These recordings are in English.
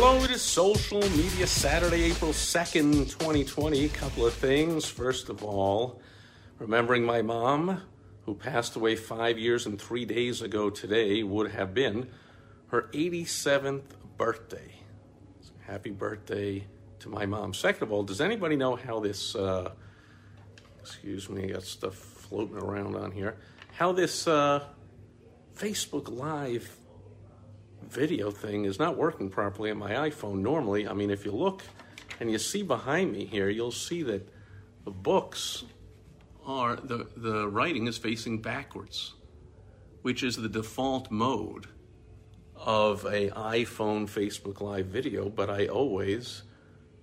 Hello, it is Social Media Saturday, April 2nd, 2020. A couple of things. First of all, remembering my mom, who passed away five years and three days ago today, would have been her 87th birthday. So happy birthday to my mom. Second of all, does anybody know how this, uh, excuse me, I got stuff floating around on here, how this uh, Facebook Live video thing is not working properly on my iPhone normally. I mean, if you look and you see behind me here, you'll see that the books are the the writing is facing backwards, which is the default mode of a iPhone Facebook Live video, but I always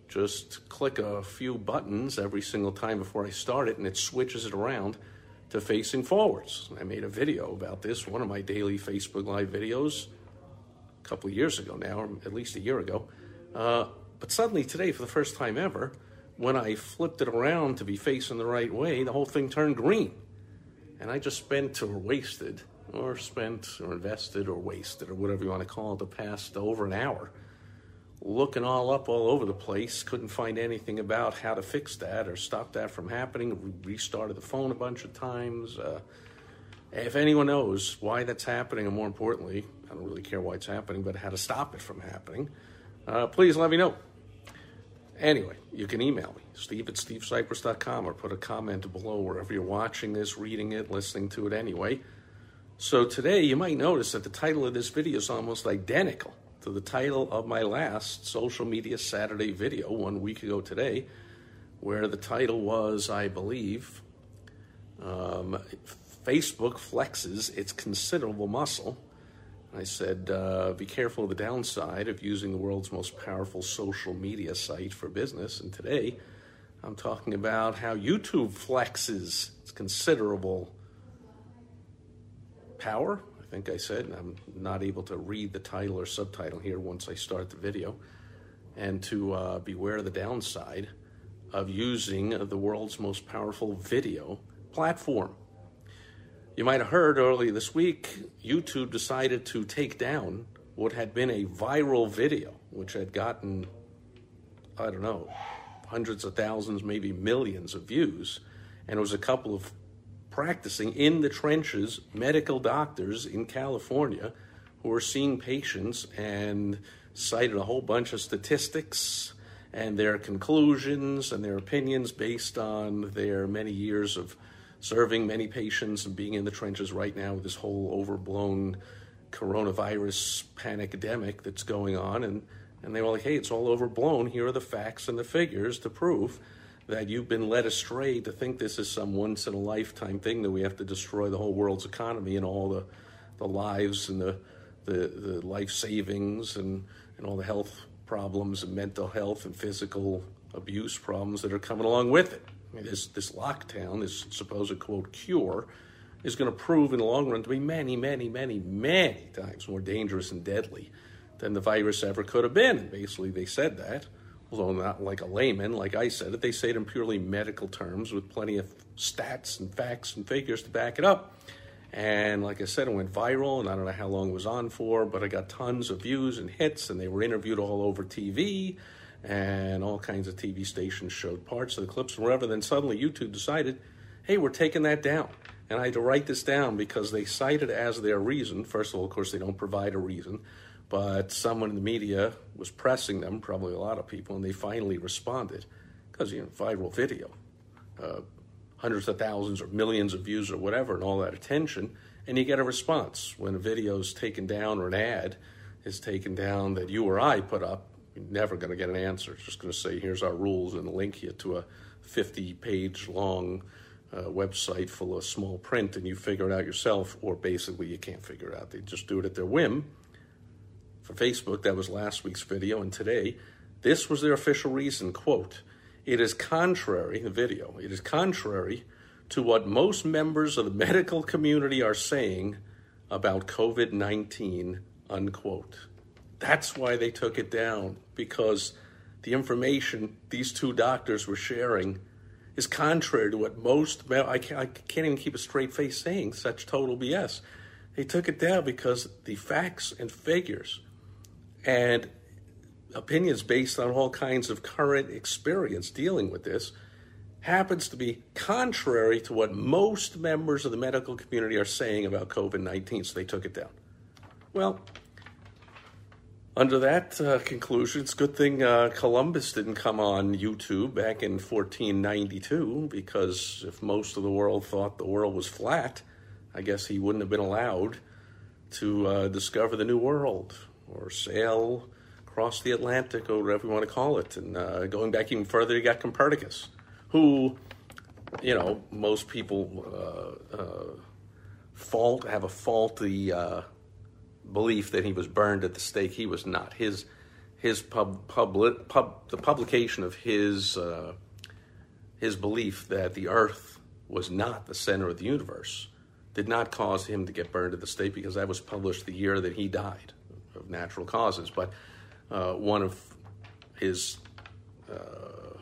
just click a few buttons every single time before I start it and it switches it around to facing forwards. I made a video about this, one of my daily Facebook Live videos couple of years ago now, or at least a year ago. Uh, but suddenly today, for the first time ever, when I flipped it around to be facing the right way, the whole thing turned green. And I just spent or wasted, or spent or invested or wasted, or whatever you want to call it, the past over an hour looking all up all over the place. Couldn't find anything about how to fix that or stop that from happening. Restarted the phone a bunch of times. Uh, if anyone knows why that's happening, and more importantly, I don't really care why it's happening, but how to stop it from happening, uh, please let me know. Anyway, you can email me, steve at stevesipress.com, or put a comment below wherever you're watching this, reading it, listening to it anyway. So today, you might notice that the title of this video is almost identical to the title of my last social media Saturday video one week ago today, where the title was, I believe, um, Facebook flexes its considerable muscle. I said, uh, be careful of the downside of using the world's most powerful social media site for business. And today, I'm talking about how YouTube flexes its considerable power. I think I said, and I'm not able to read the title or subtitle here once I start the video, and to uh, beware of the downside of using the world's most powerful video platform. You might have heard earlier this week, YouTube decided to take down what had been a viral video, which had gotten, I don't know, hundreds of thousands, maybe millions of views. And it was a couple of practicing in the trenches medical doctors in California who were seeing patients and cited a whole bunch of statistics and their conclusions and their opinions based on their many years of serving many patients and being in the trenches right now with this whole overblown coronavirus pandemic that's going on. And, and they were like, hey, it's all overblown. Here are the facts and the figures to prove that you've been led astray to think this is some once in a lifetime thing that we have to destroy the whole world's economy and all the, the lives and the, the, the life savings and, and all the health problems and mental health and physical abuse problems that are coming along with it this, this lockdown, this supposed quote cure, is going to prove in the long run to be many, many, many, many times more dangerous and deadly than the virus ever could have been. And basically, they said that, although not like a layman, like I said it, they say it in purely medical terms with plenty of stats and facts and figures to back it up. And like I said, it went viral, and I don't know how long it was on for, but I got tons of views and hits, and they were interviewed all over TV and all kinds of TV stations showed parts of the clips and whatever. Then suddenly YouTube decided, hey, we're taking that down. And I had to write this down because they cited as their reason. First of all, of course, they don't provide a reason, but someone in the media was pressing them, probably a lot of people, and they finally responded because, you know, viral video, uh, hundreds of thousands or millions of views or whatever, and all that attention, and you get a response when a video is taken down or an ad is taken down that you or I put up you're never going to get an answer. It's just going to say, here's our rules and link you to a 50 page long uh, website full of small print and you figure it out yourself, or basically you can't figure it out. They just do it at their whim. For Facebook, that was last week's video, and today This was their official reason, quote, it is contrary, the video, it is contrary to what most members of the medical community are saying about COVID 19, unquote. That's why they took it down, because the information these two doctors were sharing is contrary to what most, I can't, I can't even keep a straight face saying such total BS. They took it down because the facts and figures and opinions based on all kinds of current experience dealing with this happens to be contrary to what most members of the medical community are saying about COVID 19, so they took it down. Well, under that uh, conclusion, it's a good thing uh, Columbus didn't come on YouTube back in 1492, because if most of the world thought the world was flat, I guess he wouldn't have been allowed to uh, discover the New World or sail across the Atlantic or whatever you want to call it. And uh, going back even further, you got Copernicus, who, you know, most people uh, uh, fault have a faulty belief that he was burned at the stake. He was not. His his pub, public, pub the publication of his uh, his belief that the Earth was not the center of the universe did not cause him to get burned at the stake because that was published the year that he died of natural causes. But uh, one of his uh,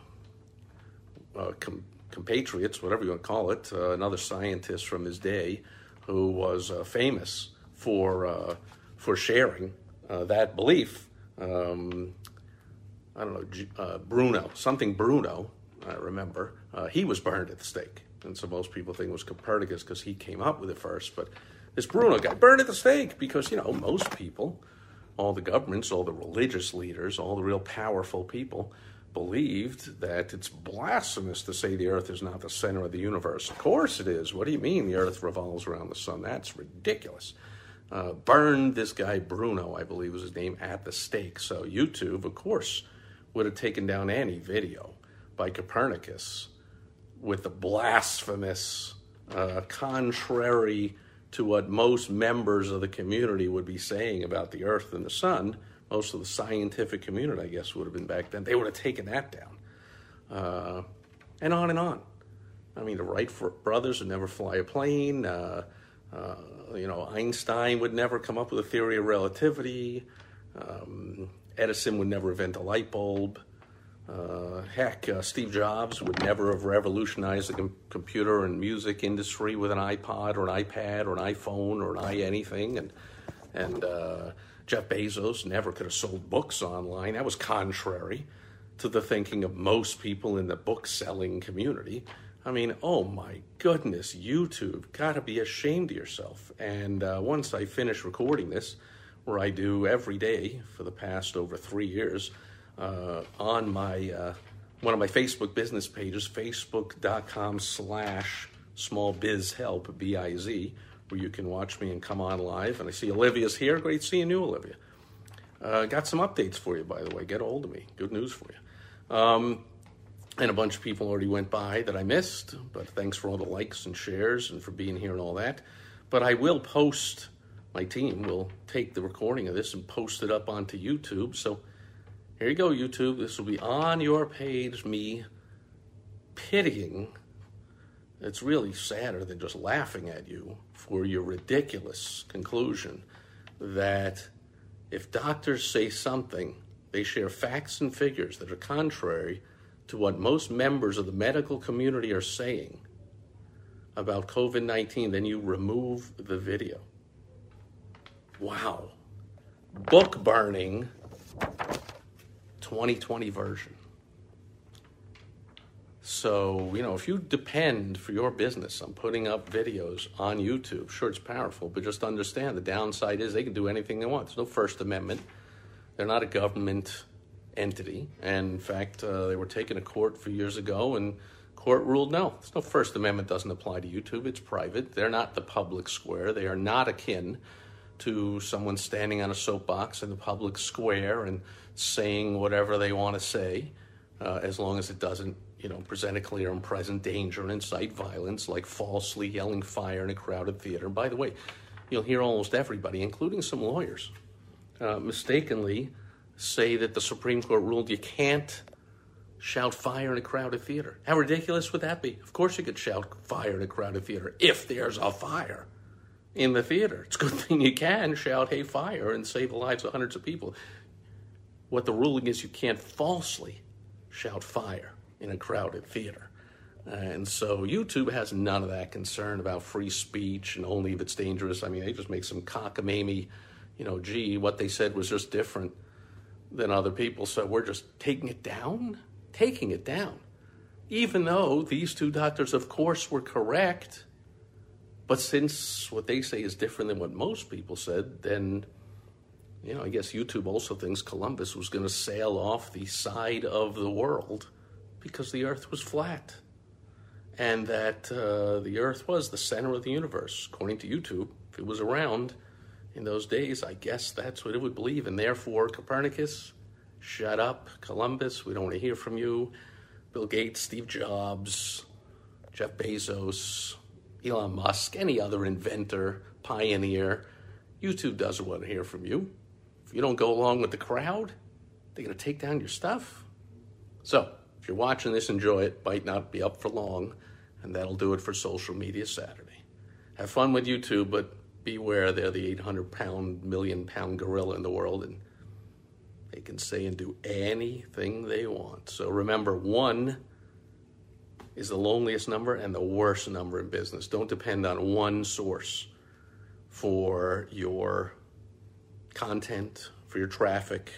uh, com- compatriots, whatever you want to call it, uh, another scientist from his day, who was uh, famous for uh, for sharing that belief. Um, I don't know, Bruno, something Bruno, I remember. he was burned at the stake. And so most people think it was Copernicus because he came up with it first. But this Bruno guy burned at the stake because, you know, most people, all the governments, all the religious leaders, all the real powerful people believed that it's blasphemous to say the earth is not the center of the universe. Of course it is. What do you mean the earth revolves around the sun? That's ridiculous. Uh, burned this guy Bruno, I believe was his name, at the stake. So YouTube, of course, would have taken down any video by Copernicus with the blasphemous, uh, contrary to what most members of the community would be saying about the earth and the sun, most of the scientific community, I guess, would have been back then, they would have taken that down. Uh, and on and on. I mean, the Wright brothers would never fly a plane. Uh, uh, you know, Einstein would never come up with a theory of relativity. Um, Edison would never invent a light bulb. Uh, heck, uh, Steve Jobs would never have revolutionized the com- computer and music industry with an iPod or an iPad or an iPhone or an i anything, and and uh, Jeff Bezos never could have sold books online. That was contrary to the thinking of most people in the book selling community. I mean, oh my goodness, YouTube, gotta be ashamed of yourself. And uh, once I finish recording this, where I do every day for the past over three years uh, on my uh, one of my Facebook business pages, facebook.com slash small biz help, B I Z, where you can watch me and come on live. And I see Olivia's here. Great seeing you, Olivia. Uh, got some updates for you, by the way. Get a hold of me. Good news for you. Um, and a bunch of people already went by that I missed, but thanks for all the likes and shares and for being here and all that. But I will post, my team will take the recording of this and post it up onto YouTube. So here you go, YouTube. This will be on your page, me pitying. It's really sadder than just laughing at you for your ridiculous conclusion that if doctors say something, they share facts and figures that are contrary to what most members of the medical community are saying about COVID 19, then you remove the video. Wow. Book burning 2020 version. So, you know, if you depend for your business on putting up videos on YouTube, sure, it's powerful, but just understand the downside is they can do anything they want. There's no First Amendment. They're not a government entity. And in fact, uh, they were taken to court a few years ago, and court ruled no, there's no First Amendment doesn't apply to YouTube. It's private. They're not the public square. They are not akin to someone standing on a soapbox in the public square and saying whatever they want to say, uh, as long as it doesn't, you know, present a clear and present danger and incite violence, like falsely yelling fire in a crowded theater. by the way, you'll hear almost everybody, including some lawyers, uh, mistakenly say that the Supreme Court ruled you can't shout fire in a crowded theater. How ridiculous would that be? Of course, you could shout fire in a crowded theater if there's a fire in the theater. It's a good thing you can shout, hey, fire, and save the lives of hundreds of people. What the ruling is, you can't falsely shout fire in a crowded theater. And so YouTube has none of that concern about free speech and only if it's dangerous. I mean, they just make some cockamamie, you know, gee, what they said was just different than other people. So we're just taking it down, taking it down. Even though these two doctors, of course, were correct. But since what they say is different than what most people said, then, you know, I guess YouTube also thinks Columbus was going to sail off the side of the world because the earth was flat and that uh, the Earth was the center of the universe, according to YouTube. If it was around in those days, I guess that's what it would believe. And therefore, Copernicus, shut up. Columbus, we don't want to hear from you. Bill Gates, Steve Jobs, Jeff Bezos, Elon Musk, any other inventor, pioneer, YouTube doesn't want to hear from you. If you don't go along with the crowd, they're going to take down your stuff. So, if you're watching this, enjoy it. Might not be up for long, and that'll do it for Social Media Saturday. Have fun with YouTube, but beware they're the 800 pound, million pound gorilla in the world, and they can say and do anything they want. So remember, one is the loneliest number and the worst number in business. Don't depend on one source for your content, for your traffic,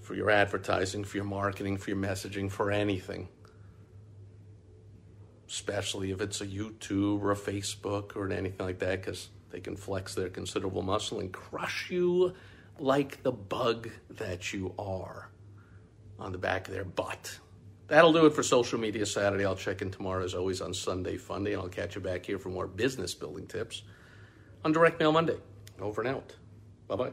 for your advertising, for your marketing, for your messaging, for anything. Especially if it's a YouTube or a Facebook or anything like that, because they can flex their considerable muscle and crush you like the bug that you are on the back of their butt. That'll do it for Social Media Saturday. I'll check in tomorrow, as always, on Sunday Funday, and I'll catch you back here for more business building tips on Direct Mail Monday. Over and out. Bye bye.